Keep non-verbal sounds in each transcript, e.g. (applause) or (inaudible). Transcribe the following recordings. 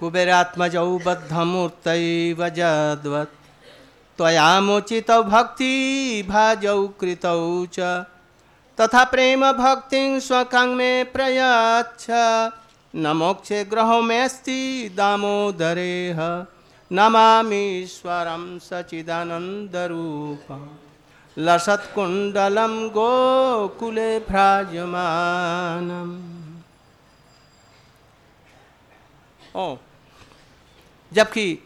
कुबेरात्मजौ बद्धमूर्तैव जद्वत् त्वयामुचितौ भक्ति भाजौ कृतौ च। तथा प्रेम भक्ति स्वकं मे प्रयच्छ। न मोक्षे ग्रहो मेऽस्ति दामोदरेह। नमामीश्वरं सचिदानन्दरूपम् लसत्कुण्डलं गोकुले भ्राजमानम्। ओ। जबकि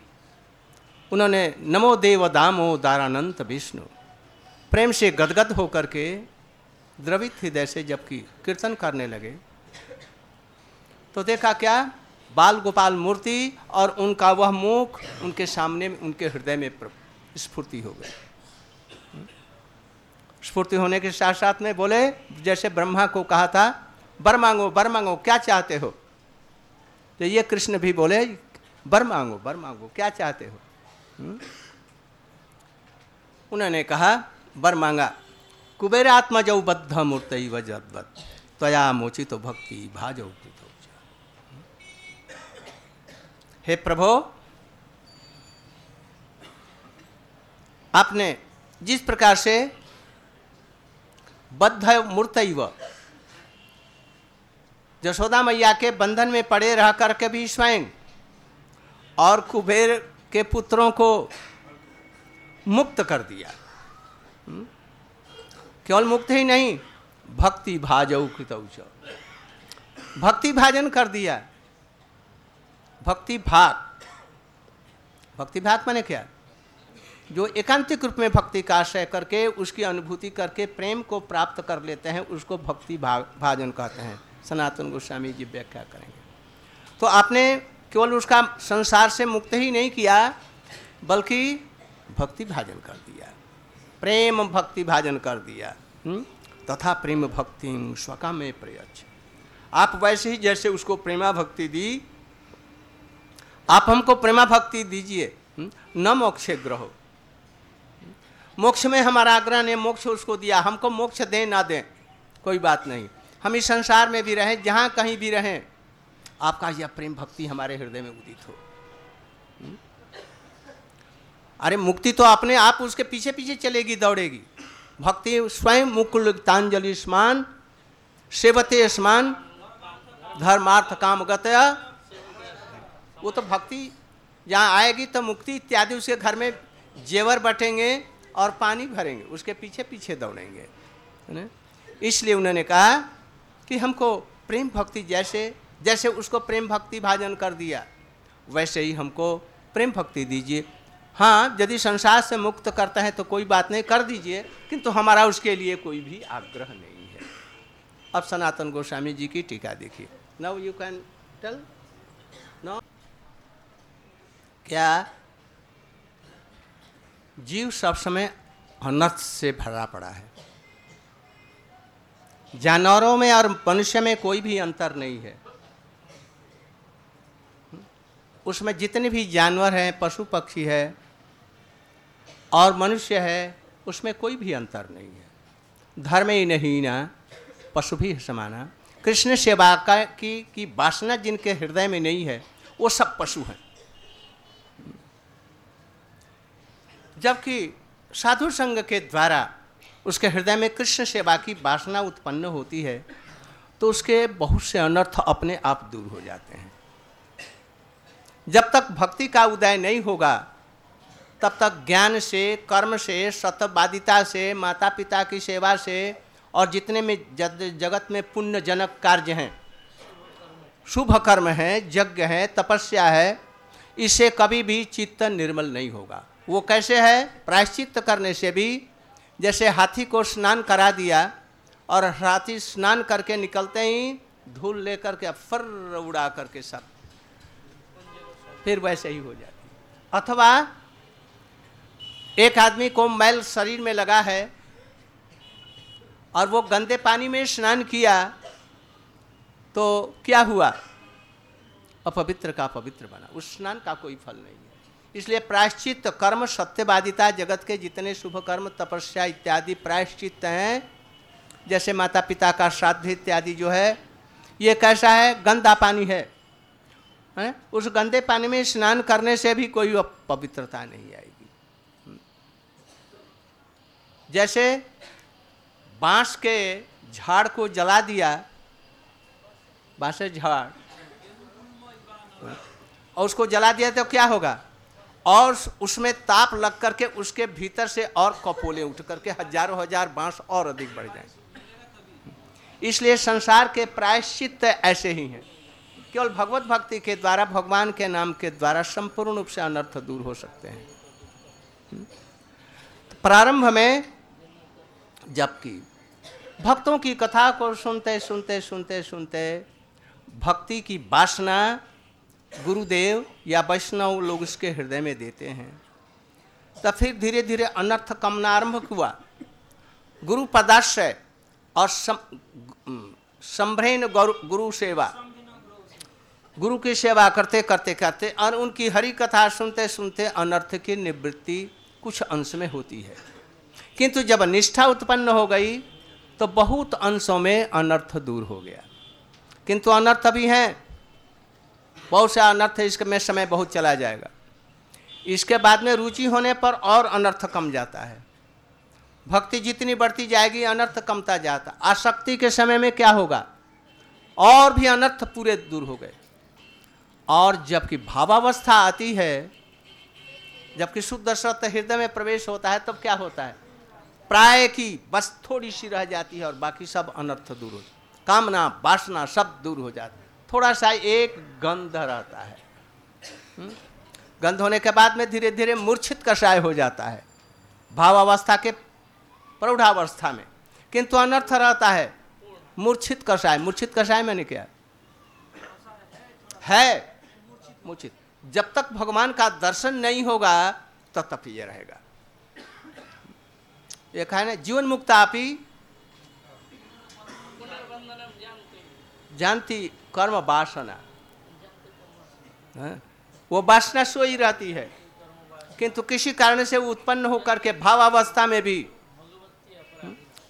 उन्होंने नमो देव दामो दारानंत विष्णु, प्रेम से गदगद होकर के द्रवित हृदय से जबकि कीर्तन करने लगे। तो देखा क्या? बाल गोपाल मूर्ति और उनका वह मुख उनके सामने, उनके हृदय में स्फूर्ति हो गई। स्फूर्ति होने के साथ साथ में बोले, जैसे ब्रह्मा को कहा था बर मांगो बर मांगो, क्या चाहते हो? तो ये कृष्ण भी बोले बर मांगो बर मांगो, क्या चाहते हो? उन्होंने कहा, बर मांगा। कुबेर आत्मा जौ बद्ध मूर्त वजद्वत त्वया मोचित भक्ति, भाजौ हे? प्रभो, आपने जिस प्रकार से बद्ध मूर्त जशोदा मैया के बंधन में पड़े रह करके भी स्वयं और कुबेर के पुत्रों को मुक्त कर दिया। केवल मुक्त ही नहीं, भक्ति भाजऊ कृतौच भक्ति भाजन कर दिया। भक्ति भाग भक्ति भाग माने क्या? जो एकांतिक रूप में भक्ति का आश्रय करके, उसकी अनुभूति करके प्रेम को प्राप्त कर लेते हैं, उसको भक्ति भाजन कहते हैं। सनातन गोस्वामी जी व्याख्या करेंगे। तो आपने केवल उसका संसार से मुक्त ही नहीं किया, बल्कि भक्ति भाजन कर दिया। प्रेम भक्ति भाजन कर दिया। तथा प्रेम भक्ति स्वका में प्रयच्छ। आप वैसे ही जैसे उसको प्रेमा भक्ति दी, आप हमको प्रेमा भक्ति दीजिए। न मोक्ष ग्रह। मोक्ष में हमारा आग्रह ने मोक्ष उसको दिया। हमको मोक्ष दें ना दें, कोई बात नहीं। हम इस संसार में भी रहें, जहाँ कहीं भी रहें। आपका यह प्रेम भक्ति हमारे हृदय में उदित हो। अरे मुक्ति तो अपने आप उसके पीछे पीछे चलेगी, दौड़ेगी। भक्ति स्वयं मुकुल तांजलि स्मान सेवते स्मान धर्मार्थ काम वो तो भक्ति जहाँ आएगी तो मुक्ति इत्यादि उसके घर में जेवर बटेंगे और पानी भरेंगे, उसके पीछे पीछे दौड़ेंगे। है इसलिए उन्होंने कहा कि हमको प्रेम भक्ति जैसे जैसे उसको प्रेम भक्ति भाजन कर दिया, वैसे ही हमको प्रेम भक्ति दीजिए। हाँ यदि संसार से मुक्त करता है तो कोई बात नहीं, कर दीजिए, किंतु हमारा उसके लिए कोई भी आग्रह नहीं है। अब सनातन गोस्वामी जी की टीका देखिए। Now you can tell no क्या जीव सब समय अनर्थ से भरा पड़ा है? जानवरों में और मनुष्य में कोई भी अंतर नहीं है। उसमें जितने भी जानवर हैं पशु पक्षी है और मनुष्य है उसमें कोई भी अंतर नहीं है। धर्म ही नहीं ना पशु भी समाना। कृष्ण सेवा का की, की वासना जिनके हृदय में नहीं है वो सब पशु हैं। जबकि साधु संघ के द्वारा उसके हृदय में कृष्ण सेवा की वासना उत्पन्न होती है तो उसके बहुत से अनर्थ अपने आप दूर हो जाते हैं। जब तक भक्ति का उदय नहीं होगा, तब तक ज्ञान से, कर्म से, सत्यवादिता से माता पिता की सेवा से और जितने में जगत में पुण्य जनक कार्य हैं, शुभ कर्म है, यज्ञ है, तपस्या है, इससे कभी भी चित्त निर्मल नहीं होगा। वो कैसे है? प्रायश्चित करने से भी, जैसे हाथी को स्नान करा दिया और हाथी स्नान करके निकलते ही धूल लेकर के फर उड़ा करके सब फिर वैसे ही हो जाती अथवा एक आदमी को मैल शरीर में लगा है और वो गंदे पानी में स्नान किया तो क्या हुआ? अपवित्र का पवित्र बना। उस स्नान का कोई फल नहीं है। इसलिए प्रायश्चित कर्म सत्यवादिता जगत के जितने शुभ कर्म, तपस्या इत्यादि प्रायश्चित हैं। जैसे माता पिता का श्राद्ध इत्यादि जो है, ये कैसा है? गंदा पानी है। है? उस गंदे पानी में स्नान करने से भी कोई पवित्रता नहीं आएगी। जैसे बाँस के झाड़ को जला दिया, बाँस झाड़ और उसको जला दिया तो क्या होगा? और उसमें ताप लग करके उसके भीतर से और कपोले उठ करके हज़ारों हज़ार बाँस और अधिक बढ़ जाएँगे। इसलिए संसार के प्रायश्चित ऐसे ही हैं। केवल भगवत भक्ति के द्वारा भगवान के नाम के द्वारा संपूर्ण रूप से अनर्थ दूर हो सकते हैं। तो प्रारंभ में जबकि भक्तों की कथा को सुनते सुनते सुनते सुनते भक्ति की वासना गुरुदेव या वैष्णव लोग उसके हृदय में देते हैं। तो फिर धीरे धीरे अनर्थ कमना आरंभ हुआ। गुरु पदाश्रय और सम, संभ्रेन गुरु सेवा गुरु की सेवा करते करते करते और उनकी हरि कथा सुनते सुनते अनर्थ की निवृत्ति कुछ अंश में होती है। किंतु जब निष्ठा उत्पन्न हो गई तो बहुत अंशों में अनर्थ दूर हो गया। किंतु अनर्थ भी हैं। बहुत से अनर्थ इसके समय बहुत चला जाएगा। इसके बाद में रुचि होने पर और अनर्थ कम जाता है। भक्ति जितनी बढ़ती जाएगी, अनर्थ कमता जाता। आसक्ति के समय में क्या होगा? और भी अनर्थ पूरे दूर हो गए। और जबकि भावावस्था आती है, जबकि शुद्ध सत्य हृदय में प्रवेश होता है, तब क्या होता है? प्राय की बस थोड़ी सी रह जाती है और बाकी सब अनर्थ दूर हो कामना, वासना सब दूर हो जाती थोड़ा सा एक गंध रहता है। हम्म? गंध होने के बाद में धीरे धीरे मूर्छित कषाय हो जाता है। भावावस्था के प्रौढ़ावस्था में। किंतु अनर्थ रहता है। मूर्छित कषाय मूर्छित कषाय मैंने क्या। है। मूर्छित जब तक भगवान का दर्शन नहीं होगा, तब तक ये रहेगा। एक है ना, जीवन मुक्त आपी जानती कर्म वासना। हाँ? वो वासना सोई रहती है। किंतु किसी कारण से उत्पन्न होकर के भावावस्था में भी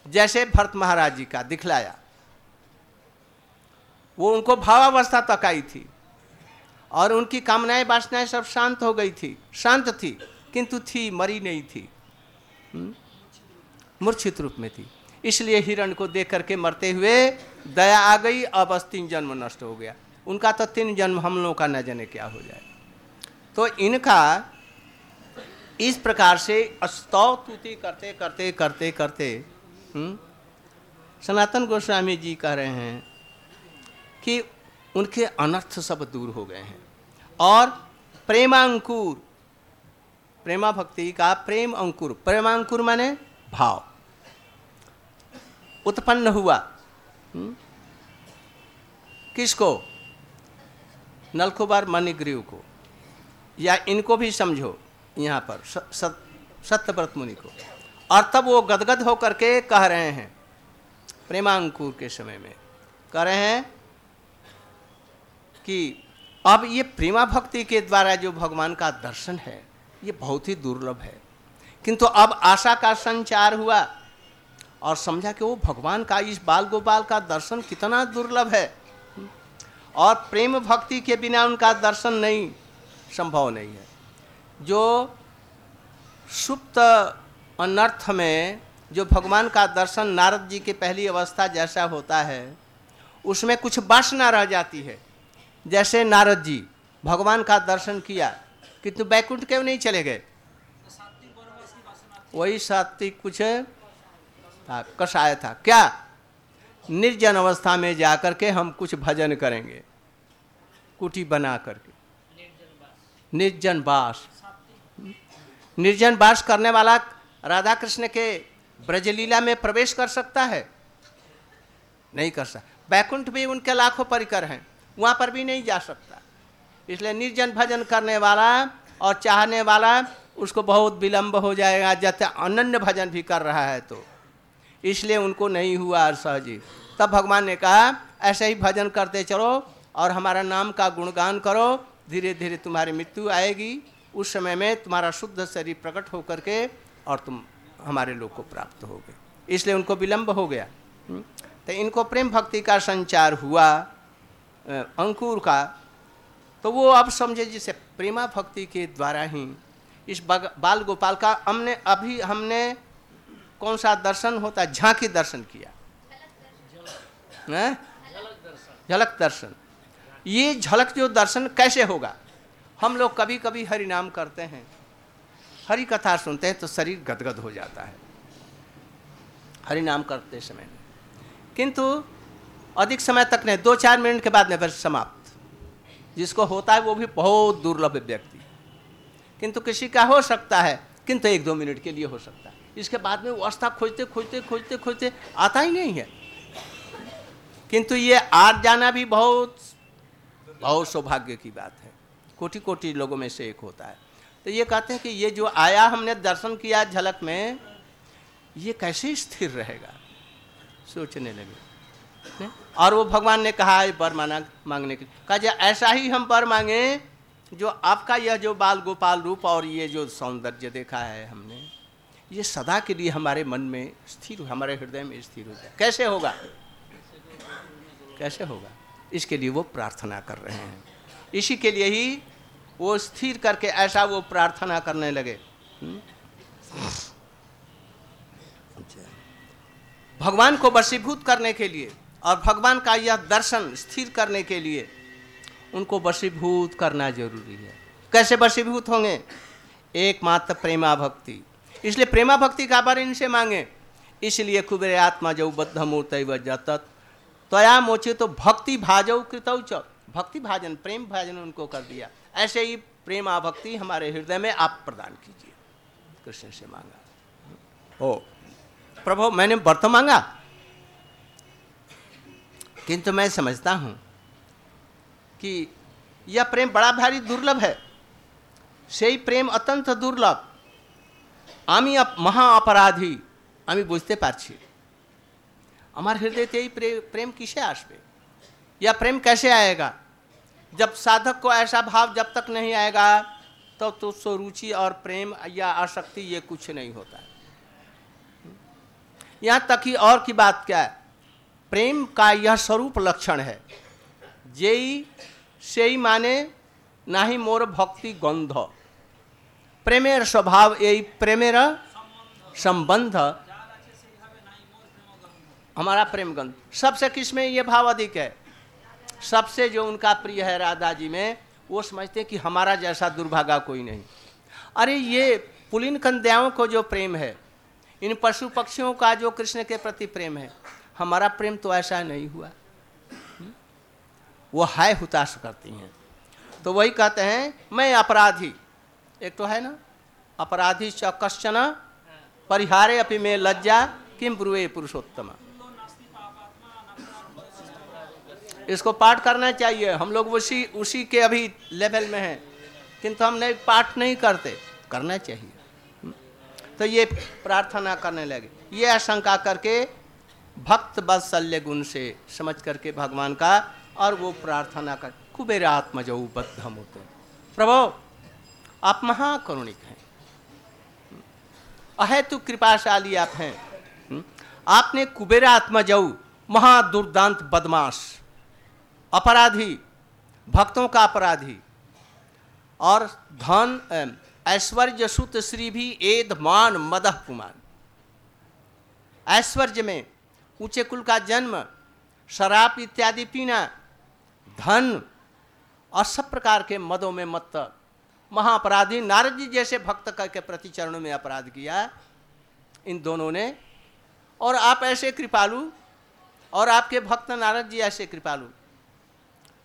जैसे भरत महाराज जी का दिखलाया। वो उनको भावावस्था तक आई थी। और उनकी कामनाएँ वासनाएँ सब शांत हो गई थी शांत थी किंतु थी मरी नहीं थी। हम्म? मूर्छित रूप में थी। इसलिए हिरण को देख करके मरते हुए दया आ गई अब बस तीन जन्म नष्ट हो गया। उनका तो तीन जन्म हम लोगों का न जाने क्या हो जाए। तो इनका इस प्रकार से स्तव तुति करते करते करते करते हम्म, सनातन गोस्वामी जी कह रहे हैं कि उनके अनर्थ सब दूर हो गए हैं। और प्रेमांकुर। प्रेमा भक्ति का प्रेम अंकुर प्रेमांकुर माने भाव। उत्पन्न हुआ। हम्म? किसको? नलकुबार मणिग्रीव को। या इनको भी समझो यहाँ पर सत्यव्रत मुनि को। और तब वो गदगद होकर के कह रहे हैं, प्रेमांकुर के समय में। कह रहे हैं कि अब ये प्रेमा भक्ति के द्वारा जो भगवान का दर्शन है, ये बहुत ही दुर्लभ है। किंतु अब आशा का संचार हुआ और समझा कि वो भगवान का, इस बाल गोपाल का दर्शन कितना दुर्लभ है। और प्रेम भक्ति के बिना उनका दर्शन नहीं, संभव नहीं है। जो सुप्त अनर्थ में जो भगवान का दर्शन नारद जी के पहली अवस्था जैसा होता है, उसमें कुछ वासना रह जाती है। जैसे नारद जी, भगवान का दर्शन किया किंतु बैकुंठ क्यों नहीं चले गए? वही सात्विक कुछ था कषाय था। क्या? निर्जन अवस्था में जाकर के हम कुछ भजन करेंगे। कुटी बना करके। निर्जन वास निर्जन वास करने वाला राधा कृष्ण के ब्रजलीला में प्रवेश कर सकता है? नहीं कर सकता। बैकुंठ भी उनके लाखों परिकर हैं। वहाँ पर भी नहीं जा सकता। इसलिए निर्जन भजन करने वाला और चाहने वाला, उसको बहुत विलंब हो जाएगा, जैसे अनन्य भजन भी कर रहा है तो। इसलिए उनको नहीं हुआ सहजी तब भगवान ने कहा, ऐसे ही भजन करते चलो और हमारा नाम का गुणगान करो धीरे धीरे तुम्हारी मृत्यु आएगी। उस समय में तुम्हारा शुद्ध शरीर प्रकट होकर के और तुम हमारे लोग को प्राप्त हो गए इसलिए उनको विलंब हो गया। हम्म? तो इनको प्रेम भक्ति का संचार हुआ। अंकुर का तो वो अब समझे जिसे प्रेमा भक्ति के द्वारा ही इस बाल गोपाल का हमने अभी हमने कौन सा दर्शन होता है? झांकी दर्शन किया। झलक दर्शन। ये झलक जो दर्शन कैसे होगा? हम लोग कभी कभी हरि नाम करते हैं। हरि कथा सुनते हैं तो शरीर गदगद हो जाता है। हरि नाम करते समय। किंतु अधिक समय तक नहीं दो चार मिनट के बाद फिर समाप्त। जिसको होता है वो भी बहुत दुर्लभ व्यक्ति। किंतु किसी का हो सकता है, किंतु एक दो मिनट के लिए हो सकता है। इसके बाद में वो अवस्था खोजते खोजते खोजते खोजते आता ही नहीं है। किंतु ये आज जाना भी बहुत बहुत सौभाग्य की बात है। कोटि कोटि लोगों में से एक होता है। तो ये कहते हैं कि ये जो आया, हमने दर्शन किया झलक में, ये कैसे स्थिर रहेगा? सोचने लगे। और वो भगवान ने कहा है बर माना, मांगने के कहा ऐसा ही हम बर मांगे, जो आपका यह जो बाल गोपाल रूप और ये जो सौंदर्य देखा है हमने, ये सदा के लिए हमारे मन में स्थिर हमारे हृदय में स्थिर हो जाए। कैसे होगा? कैसे होगा? इसके लिए वो प्रार्थना कर रहे हैं। इसी के लिए ही वो स्थिर करके ऐसा वो प्रार्थना करने लगे। हम्म? भगवान को वशीभूत करने के लिए और भगवान का यह दर्शन स्थिर करने के लिए उनको वशीभूत करना ज़रूरी है। कैसे वशीभूत होंगे? एकमात्र प्रेमा भक्ति इसलिए प्रेमा भक्ति का बारे इनसे मांगे। इसलिए कुबेर आत्मा जो बद्ध मूर्त जतत। त्वया मोचे तो भक्ति भाजव कृतौ च। भक्ति भाजन, प्रेम भाजन उनको कर दिया। ऐसे ही प्रेमा भक्ति हमारे हृदय में आप प्रदान कीजिए। कृष्ण से मांगा। ओ, प्रभु, मैंने व्रत मांगा? किंतु मैं समझता हूं कि यह प्रेम बड़ा भारी दुर्लभ है সেই প্রেম অত্যন্ত দুর্লভ আমি মহা অপরাধী আমি বুঝতে পারছি আমার হৃদয়তে এই प्रेम किसे আসবে यह प्रेम कैसे आएगा जब साधक को ऐसा भाव जब तक नहीं आएगा तो तो सो रुचि और प्रेम या आसक्ति ये कुछ नहीं होता है यहाँ तक ही और की बात क्या है प्रेम का यह स्वरूप लक्षण है। जेई से ही माने ना ही मोर भक्ति गंध। प्रेमेर स्वभाव यही प्रेमेर संबंध। हमारा प्रेम गंध। सबसे किसमें ये भाव अधिक है? सबसे जो उनका प्रिय है राधा जी में, वो समझते हैं कि हमारा जैसा दुर्भागा कोई नहीं। अरे ये पुलिन कन्याओं को जो प्रेम है, इन पशु पक्षियों का जो कृष्ण के प्रति प्रेम है हमारा प्रेम तो ऐसा नहीं हुआ। वो हाय हुताश करती हैं। तो वही कहते हैं, मैं अपराधी। एक तो है ना? अपराधी च कश्चन, परिहारे अपनी में लज्जा किम ब्रुवे पुरुषोत्तम। इसको पाठ करना चाहिए। हम लोग उसी उसी के अभी लेवल में हैं। किंतु हम नहीं, पाठ नहीं करते। करना चाहिए। तो ये प्रार्थना करने लगे। ये आशंका करके भक्त बत्सल्य गुण से समझ करके भगवान का और वो प्रार्थना कर कुबेर आत्मजऊ बद्धम होते प्रभो, आप महाकरुणिक हैं। अहेतु कृपाशाली आप हैं। आपने कुबेर आत्मजऊ महादुर्दांत बदमाश, अपराधी, भक्तों का अपराधी, और धन ऐश्वर्य सुत श्री भी एद मान मदह कुमार। ऐश्वर्य में ऊँचे कुल का जन्म, शराब इत्यादि पीना, धन और सब प्रकार के मदों में मत महाअपराधी नारद जी जैसे भक्त के प्रति चरणों में अपराध किया। इन दोनों ने, और आप ऐसे कृपालु, और आपके भक्त नारद जी ऐसे कृपालु,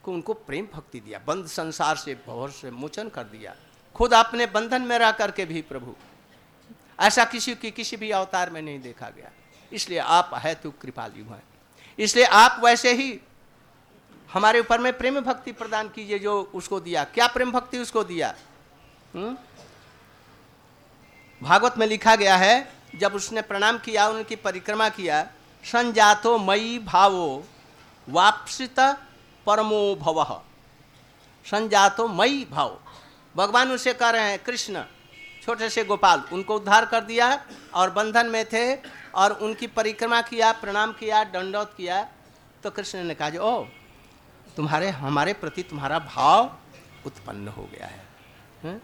को उनको प्रेम भक्ति दिया, बंद संसार से भवर से मोचन कर दिया। खुद अपने बंधन में रह करके भी प्रभु। ऐसा किसी की किसी भी अवतार में नहीं देखा गया। इसलिए आप है तो कृपालु हैं इसलिए आप वैसे ही हमारे ऊपर में प्रेम भक्ति प्रदान कीजिए जो उसको दिया क्या प्रेम भक्ति उसको दिया हुँ? हम्म? भागवत में लिखा गया है, जब उसने प्रणाम किया, उनकी परिक्रमा किया, संजातो मई भावो वापसित परमो भव संजातो मई भाव भगवान उसे कह रहे हैं, कृष्ण, छोटे से गोपाल, उनको उद्धार कर दिया और बंधन में थे और उनकी परिक्रमा किया, प्रणाम किया दंडौत किया। तो कृष्ण ने कहा जो ओ तुम्हारे, हमारे प्रति तुम्हारा भाव उत्पन्न हो गया है?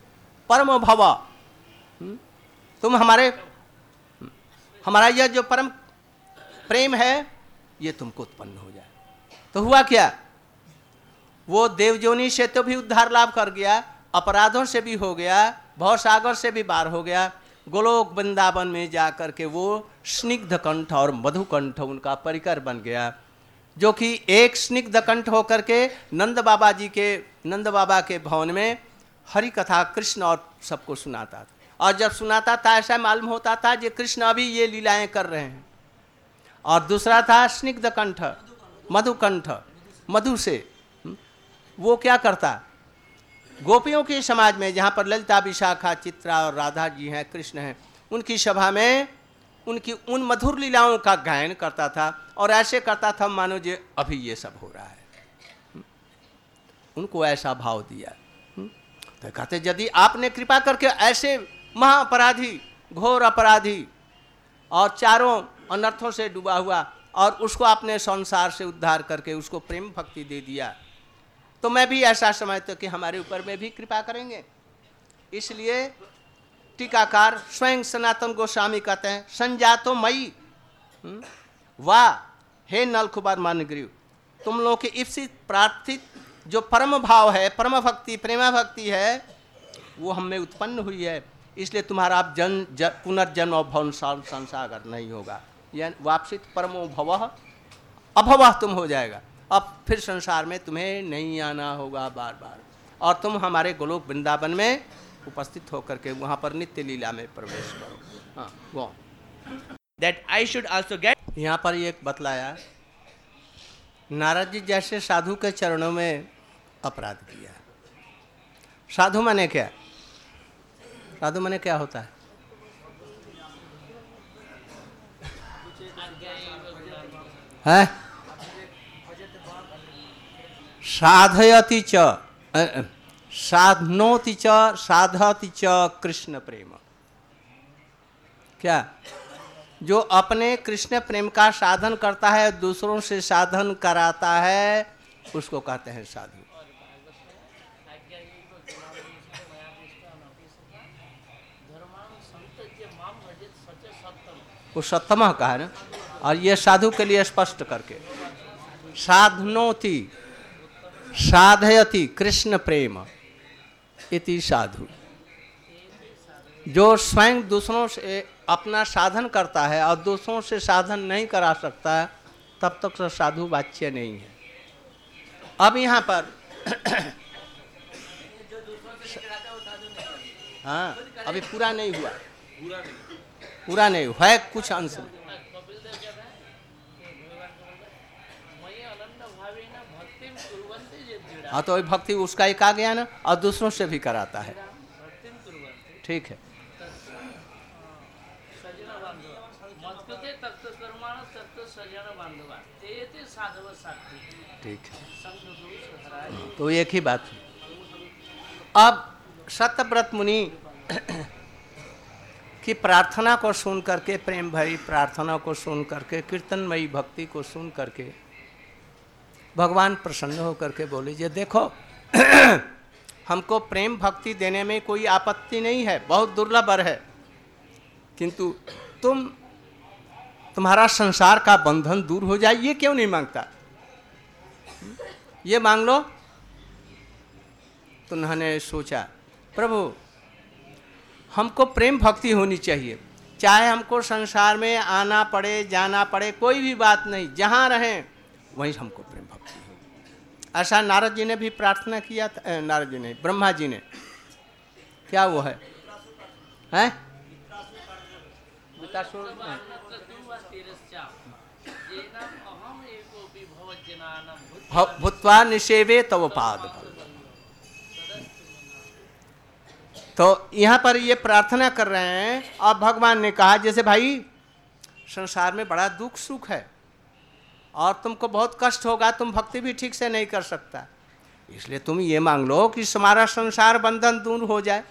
परम भव? तुम हमारे, हमारा यह जो परम प्रेम है, ये तुमको उत्पन्न हो जाए। तो हुआ क्या? वो देवजोनी से तो भी उद्धार लाभ कर गया, अपराधों से भी हो गया, भवसागर से भी बार हो गया गोलोक वृंदावन में जा कर के वो स्निग्ध कंठ और मधुकंठ उनका परिकर बन गया, जो कि एक स्निग्ध कंठ होकर के नंद बाबा जी के, नंद बाबा के भवन में हरि कथा कृष्ण और सबको सुनाता था। और जब सुनाता था, ऐसा मालूम होता था कि कृष्ण अभी ये लीलाएँ कर रहे हैं। और दूसरा था स्निग्ध कंठ, मधुकंठ, मधु से। वो क्या करता? गोपियों के समाज में जहाँ पर ललिता विशाखा, चित्रा और राधा जी हैं, कृष्ण हैं, उनकी सभा में उनकी उन मधुर लीलाओं का गायन करता था और ऐसे करता था, मानो जो अभी ये सब हो रहा है। उनको ऐसा भाव दिया। तो कहते, यदि आपने कृपा करके ऐसे महाअपराधी, घोर अपराधी और चारों अनर्थों से डूबा हुआ और उसको आपने संसार से उद्धार करके उसको प्रेम भक्ति दे दिया तो मैं भी ऐसा समझता कि हमारे ऊपर में भी कृपा करेंगे। इसलिए टीकाकार स्वयं सनातन गोस्वामी कहते हैं संजातो मई वाह हे नल नलखुबार मानग्रीव तुम लोगों के इप्सित प्रार्थित जो परम भाव है परम भक्ति प्रेमा भक्ति है वो हम उत्पन्न हुई है। इसलिए तुम्हारा आप जन, जन पुनर्जन्म भवन संसागर नहीं होगा। यानी वापसित परमो भव अभव तुम हो जाएगा। अब फिर संसार में तुम्हें नहीं आना होगा बार बार और तुम हमारे गोलोक वृंदावन में उपस्थित होकर के वहाँ पर नित्य लीला में प्रवेश करो। हाँ वो that I should also get यहाँ पर एक बतलाया नारद जी जैसे साधु के चरणों में अपराध किया। साधु माने क्या? साधु माने क्या होता है? है? साधयति च साधनोति च, साधति च कृष्ण प्रेम। क्या? जो अपने कृष्ण प्रेम का साधन करता है, दूसरों से साधन कराता है, उसको कहते हैं साधु। वो सप्तम का है ना? और ये साधु के लिए स्पष्ट करके। साधनोति। साधयति कृष्ण प्रेम इति साधु। जो स्वयं दूसरों से अपना साधन करता है और दूसरों से साधन नहीं करा सकता है तब तक तो साधु वाच्य नहीं है। अब यहाँ पर हाँ अभी पूरा नहीं हुआ। पूरा नहीं हुआ। है कुछ अंश में। हाँ तो भक्ति उसका एक आ गया ना, और दूसरों से भी कराता है। ठीक है। ठीक है। तो एक ही बात है। अब सत्यव्रत मुनि की प्रार्थना को सुन करके, प्रेम भरी प्रार्थना को सुन करके, कीर्तनमयी भक्ति को सुन करके भगवान प्रसन्न होकर के बोले, ये देखो, (clears throat) हमको प्रेम भक्ति देने में कोई आपत्ति नहीं है, बहुत दुर्लभ है। किंतु तुम, तुम्हारा संसार का बंधन दूर हो जाए, ये क्यों नहीं माँगता? ये मांग लो। तो उन्होंने सोचा, प्रभु, हमको प्रेम भक्ति होनी चाहिए। चाहे हमको संसार में आना पड़े, जाना पड़े, कोई भी बात नहीं, जहाँ रहें वहीं हमको प्रेम भक्ति हो ऐसा नारद जी ने भी प्रार्थना किया था नारद जी ने ब्रह्मा जी ने। क्या वो है? हैं? भूत्वा निषेवे तव पाद तो यहाँ पर ये प्रार्थना कर रहे हैं। और भगवान ने कहा जैसे भाई संसार में बड़ा दुख सुख है। और तुमको बहुत कष्ट होगा, तुम भक्ति भी ठीक से नहीं कर सकता। इसलिए तुम ये मांग लो कि हमारा संसार बंधन दूर हो जाए।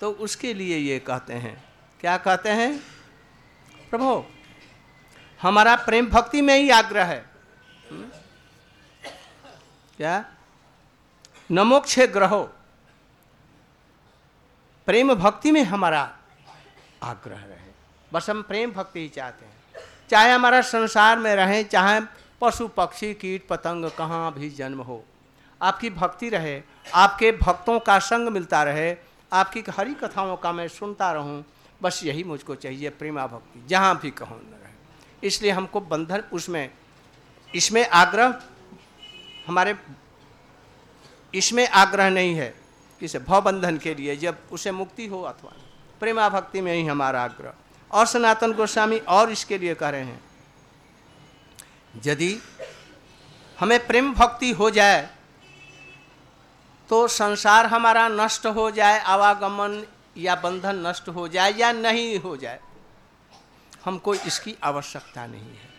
तो उसके लिए ये कहते हैं। क्या कहते हैं? प्रभु, हमारा प्रेम भक्ति में ही आग्रह है। हम्म? क्या? न मोक्ष ग्रहो। प्रेम भक्ति में हमारा आग्रह रहे। बस हम प्रेम भक्ति ही चाहते हैं। चाहे हमारा संसार में रहें, चाहे पशु, पक्षी, कीट, पतंग, कहाँ भी जन्म हो। आपकी भक्ति रहे, आपके भक्तों का संग मिलता रहे, आपकी हरी कथाओं का मैं सुनता रहूँ, बस यही मुझको चाहिए प्रेमा भक्ति, जहाँ भी कहूँ न रहे। इसलिए हमको बंधन उसमें, इसमें आग्रह, हमारे, इसमें आग्रह नहीं है किसे, भवबंधन के लिए, जब उसे मुक्ति हो अथवा प्रेमा भक्ति में ही हमारा आग्रह। और सनातन गोस्वामी और इसके लिए कह रहे हैं। यदि हमें प्रेम भक्ति हो जाए तो संसार हमारा नष्ट हो जाए, आवागमन या बंधन नष्ट हो जाए या नहीं हो जाए हमको इसकी आवश्यकता नहीं है।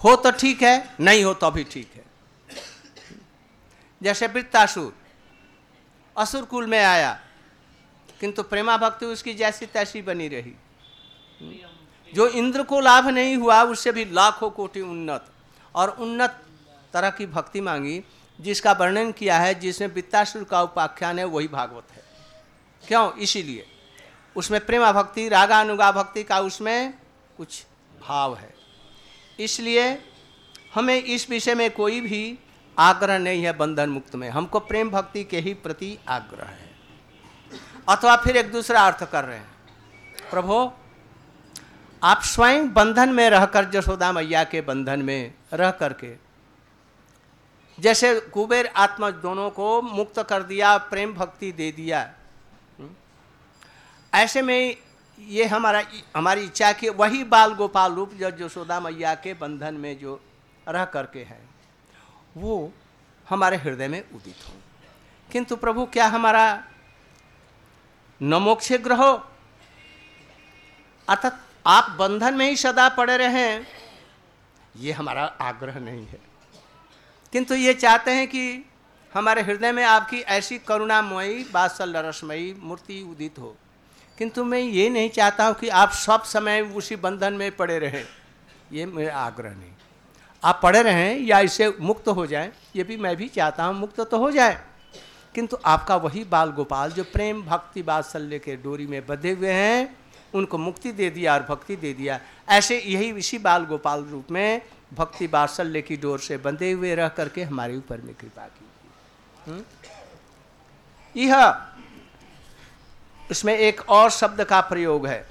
हो तो ठीक है, नहीं हो तो भी ठीक है। जैसे वृत्तासुर, असुर कुल में आया, किंतु प्रेमा भक्ति उसकी जैसी तैसी बनी रही। जो इंद्र को लाभ नहीं हुआ, उससे भी लाखों कोटि उन्नत। और उन्नत तरह की भक्ति मांगी, जिसका वर्णन किया है, जिसमें वित्तासुर का उपाख्यान है, वही भागवत है। क्यों? इसीलिए। उसमें प्रेमा भक्ति, रागानुगा भक्ति का उसमें कुछ भाव है। इसलिए हमें इस विषय में कोई भी आग्रह नहीं है बंधन मुक्त में। हमको प्रेम भक्ति के ही प्रति आग्रह है। अथवा फिर एक दूसरा अर्थ कर रहे हैं। प्रभु आप स्वयं बंधन में रहकर जशोदा मैया के बंधन में रह करके, जैसे कुबेर आत्मा दोनों को मुक्त कर दिया, प्रेम भक्ति दे दिया हम्म? ऐसे में ये हमारा, हमारी इच्छा कि वही बाल गोपाल रूप जो जशोदा मैया के बंधन में जो रह करके है, वो हमारे हृदय में उदित हो किंतु प्रभु, क्या हमारा नमोक्ष ग्रह अर्थात आप बंधन में ही सदा पड़े रहें। ये हमारा आग्रह नहीं है। किंतु ये चाहते हैं कि हमारे हृदय में आपकी ऐसी करुणामयी, बात्सल रसमयी मूर्ति उदित हो। किंतु मैं ये नहीं चाहता हूँ कि आप सब समय उसी बंधन में पड़े रहें। ये मेरा आग्रह नहीं। आप पड़े रहें या इसे मुक्त हो जाए, ये भी मैं भी चाहता हूँ मुक्त तो हो जाए। किंतु आपका वही बाल गोपाल जो प्रेम, भक्ति, बात्सल्य के डोरी में बंधे हुए हैं उनको मुक्ति दे दिया और भक्ति दे दिया। ऐसे यही इसी बाल गोपाल रूप में भक्ति बात्सल्य की डोर से बंधे हुए रह करके हमारे ऊपर में कृपा की? यह उसमें एक और शब्द का प्रयोग है।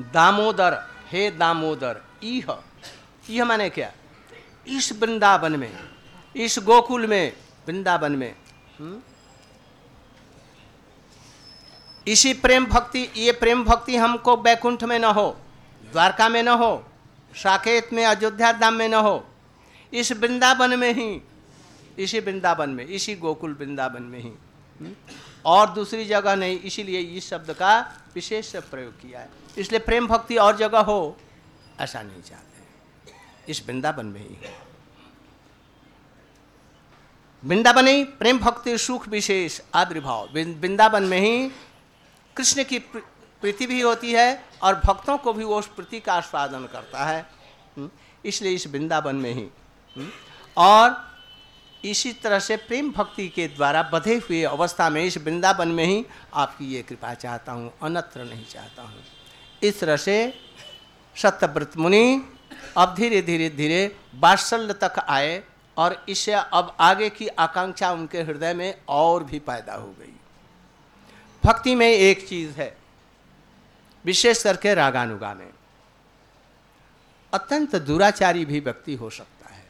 दामोदर, हे दामोदर, इह। यह माने क्या? इस वृंदावन में, इस गोकुल में, वृंदावन में। हुँ? इसी प्रेम भक्ति, ये प्रेम भक्ति हमको बैकुंठ में न हो, द्वारका में न हो साकेत में, अयोध्या धाम में न हो, इस वृंदावन में ही, इसी वृंदावन में, इसी गोकुल वृंदावन में ही? और दूसरी जगह नहीं, इसीलिए इस शब्द का विशेष प्रयोग किया है। इसलिए प्रेम भक्ति और जगह हो, ऐसा नहीं चाहते इस वृंदावन में ही। वृंदावन ही प्रेम भक्ति, सुख विशेष आदृभाव वृंदावन में ही कृष्ण की प्रीति भी होती है और भक्तों को भी वो उस प्रीति का आस्वादन करता है। हम्म, इसलिए इस वृंदावन में ही। हम्म, और इसी तरह से प्रेम भक्ति के द्वारा बधे हुए अवस्था में इस वृंदावन में ही आपकी ये कृपा चाहता हूँ अन्यत्र नहीं चाहता हूँ। इस तरह से सत्यव्रत मुनि अब धीरे धीरे धीरे बात्सल्य तक आए और इससे अब आगे की आकांक्षा उनके हृदय में और भी पैदा हो गई। भक्ति में एक चीज़ है, विशेष करके रागानुगा में। अत्यंत दुराचारी भी व्यक्ति हो सकता है?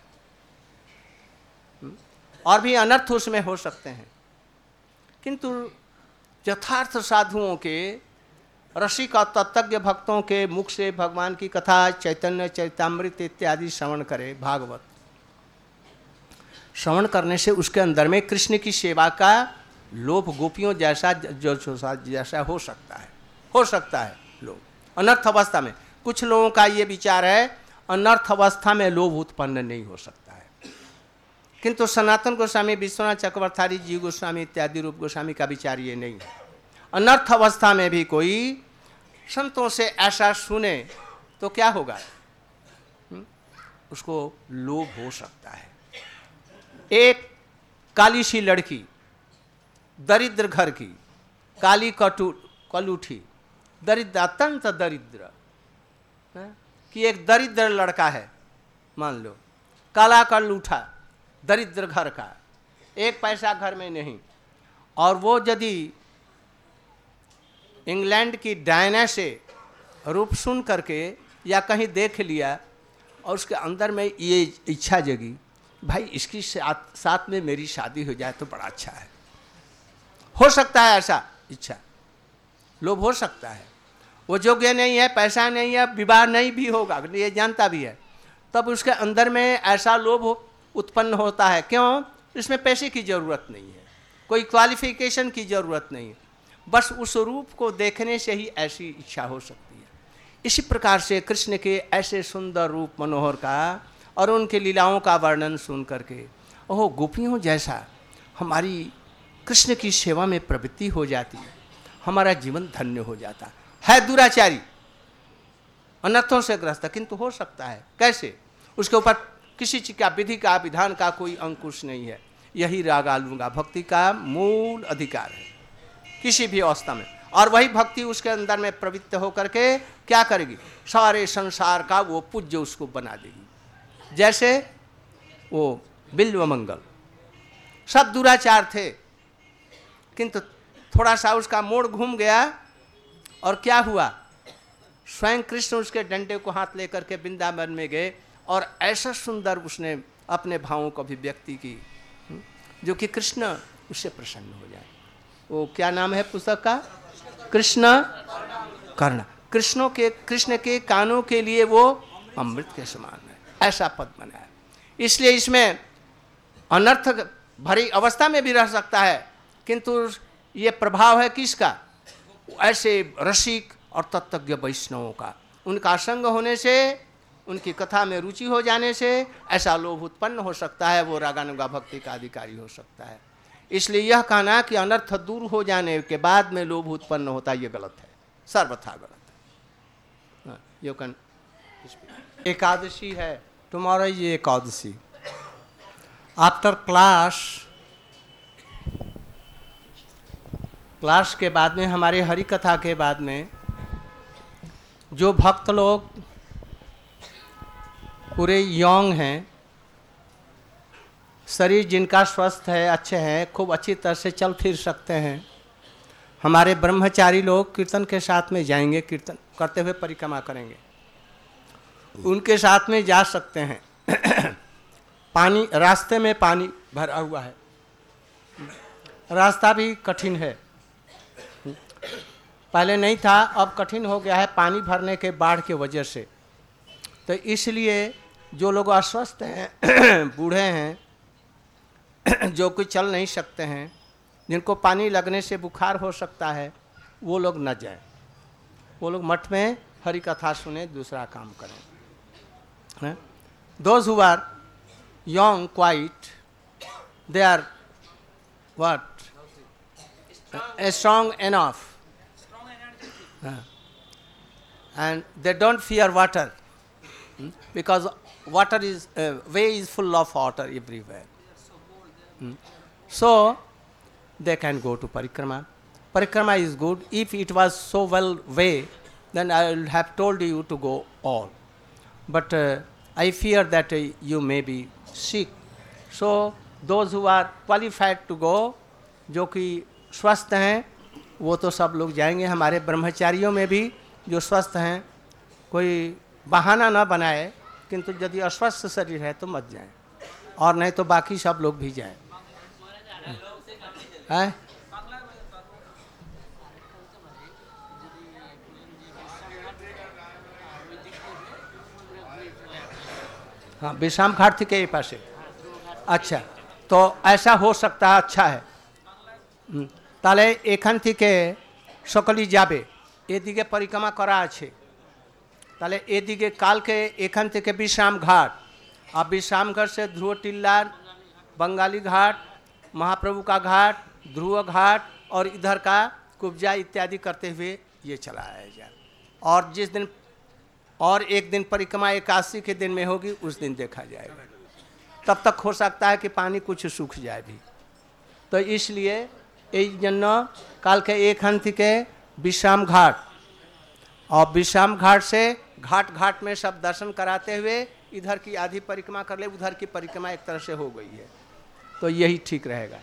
और भी अनर्थ उसमें हो सकते हैं। किंतु यथार्थ साधुओं के रसिक और तत्ज्ञ भक्तों के मुख से भगवान की कथा, चैतन्य, चैतामृत इत्यादि श्रवण करे भागवत। श्रवण करने से उसके अंदर में कृष्ण की सेवा का लोभ गोपियों जैसा जो जैसा हो सकता है। हो सकता है लोभ। अनर्थ अवस्था में। कुछ लोगों का ये विचार है, अनर्थ अवस्था में लोभ उत्पन्न नहीं हो सकता है। किंतु सनातन गोस्वामी, विश्वनाथ चक्रवर्ती जी गोस्वामी इत्यादि रूप गोस्वामी का विचार ये नहीं है। अनर्थ अवस्था में भी कोई संतों से ऐसा सुने तो क्या होगा? हम्म? उसको लोभ हो सकता है। एक काली सी लड़की दरिद्र घर की, काली कटू, कलूठी, दरिद्र, अत्यंत दरिद्र, हैं? कि एक दरिद्र लड़का है, मान लो, काला कलूठा, दरिद्र घर का, एक पैसा घर में नहीं और वो यदि इंग्लैंड की डायना से रूप सुन करके या कहीं देख लिया और उसके अंदर में ये इच्छा जगी, भाई इसकी साथ साथ में मेरी शादी हो जाए तो बड़ा अच्छा है हो सकता है ऐसा इच्छा। लोभ हो सकता है। वो योग्य नहीं है पैसा नहीं है विवाह नहीं भी होगा ये जानता भी है। तब उसके अंदर में ऐसा लोभ हो, उत्पन्न होता है। क्यों? इसमें पैसे की ज़रूरत नहीं है कोई क्वालिफिकेशन की ज़रूरत नहीं है। बस उस रूप को देखने से ही ऐसी इच्छा हो सकती है। इसी प्रकार से कृष्ण के ऐसे सुंदर रूप मनोहर का और उनके लीलाओं का वर्णन सुन करके ओह गोपियों जैसा हमारी कृष्ण की सेवा में प्रवृत्ति हो जाती है, हमारा जीवन धन्य हो जाता है। दुराचारी, अनर्थों से ग्रस्त, किंतु हो सकता है। कैसे? उसके ऊपर किसी चीज़ का, विधि का, विधान का कोई अंकुश नहीं है। यही राग आलूँगा। भक्ति का मूल अधिकार है, किसी भी अवस्था में। और वही भक्ति उसके अंदर में प्रवृत्त होकर के क्या करेगी? सारे संसार का वो पूज्य उसको बना देगी। जैसे वो बिल्व मंगल, सब दुराचार थे। किंतु थोड़ा सा उसका मोड़ घूम गया और क्या हुआ? स्वयं कृष्ण उसके डंडे को हाथ लेकर के वृंदावन में गए और ऐसा सुंदर उसने अपने भावों को अभिव्यक्ति की जो कि कृष्ण उससे प्रसन्न हो जाए। वो क्या नाम है पुस्तक का? कृष्ण कर्ण। कृष्णों के, कृष्ण के कानों के लिए वो अमृत के समान है, ऐसा पद बनाया इसलिए इसमें अनर्थ भरी अवस्था में भी रह सकता है। किंतु ये प्रभाव है किसका? ऐसे रसिक और तत्वज्ञ वैष्णवों का। उनका संग होने से, उनकी कथा में रुचि हो जाने से, ऐसा लोभ उत्पन्न हो सकता है, वो रागानुगा भक्ति का अधिकारी हो सकता है। इसलिए यह कहना कि अनर्थ दूर हो जाने के बाद में लोभ उत्पन्न होता है ये गलत है। सर्वथा गलत है। यू कैन एकादशी है। टुमारो ये एकादशी। आफ्टर क्लास क्लास के बाद में, हमारे हरि कथा के बाद में, जो भक्त लोग पूरे यौंग हैं, शरीर जिनका स्वस्थ है, अच्छे हैं, खूब अच्छी तरह से चल फिर सकते हैं, हमारे ब्रह्मचारी लोग कीर्तन के साथ में जाएँगे, कीर्तन करते हुए परिक्रमा करेंगे। उनके साथ में जा सकते हैं। (clears throat) पानी, रास्ते में पानी भरा हुआ है। रास्ता भी कठिन है। पहले नहीं था अब कठिन हो गया है पानी भरने के बाढ़ के वजह से। तो इसलिए जो लोग अस्वस्थ हैं (clears throat) बूढ़े हैं (clears throat) जो कोई चल नहीं सकते हैं जिनको पानी लगने से बुखार हो सकता है वो लोग न जाएँ। वो लोग मठ में हरी कथा सुने दूसरा काम करें। Those who are young they are what? Strong, strong enough. uh, and they don't fear water hmm? because water is uh, way is full of water everywhere hmm? so they can go to parikrama parikrama is good if it was so well way then i will have told you to go all but uh, i fear that uh, you may be sick. So those who are qualified to go, जो कि स्वस्थ हैं वो तो सब लोग जाएँगे, हमारे ब्रह्मचारियों में भी जो स्वस्थ हैं, कोई बहाना ना बनाए, किंतु यदि अस्वस्थ शरीर है तो मत जाएँ। और नहीं तो बाकी सब लोग भी जाएँ। है? हाँ विश्राम घाट थी के पास? अच्छा तो ऐसा हो सकता है अच्छा है। তাহলে এখান থেকে সকলেই যাবে এদিকে পরিক্রমা করা আছে তাহলে এদিকে কালকে এখান থেকে বিশ্রাম ঘাট और विश्राम घाट से ध्रुव टिल्ला बंगाली घाट महाप्रभु का घाट ध्रुव घाट और इधर का कुब्जा इत्यादि करते हुए ये चलाया जाए और जिस दिन और एक दिन परिक्रमा एकादशी के दिन में होगी उस दिन देखा जाएगा तब तक हो सकता है कि पानी कुछ सूख जाए भी तो इसलिए এই জন্য কালকে এখান থেকে विश्राम घाट और विश्राम घाट से घाट घाट में सब दर्शन कराते हुए इधर की आधी परिक्रमा कर ले उधर की परिक्रमा एक तरह से हो गई है तो यही ठीक रहेगा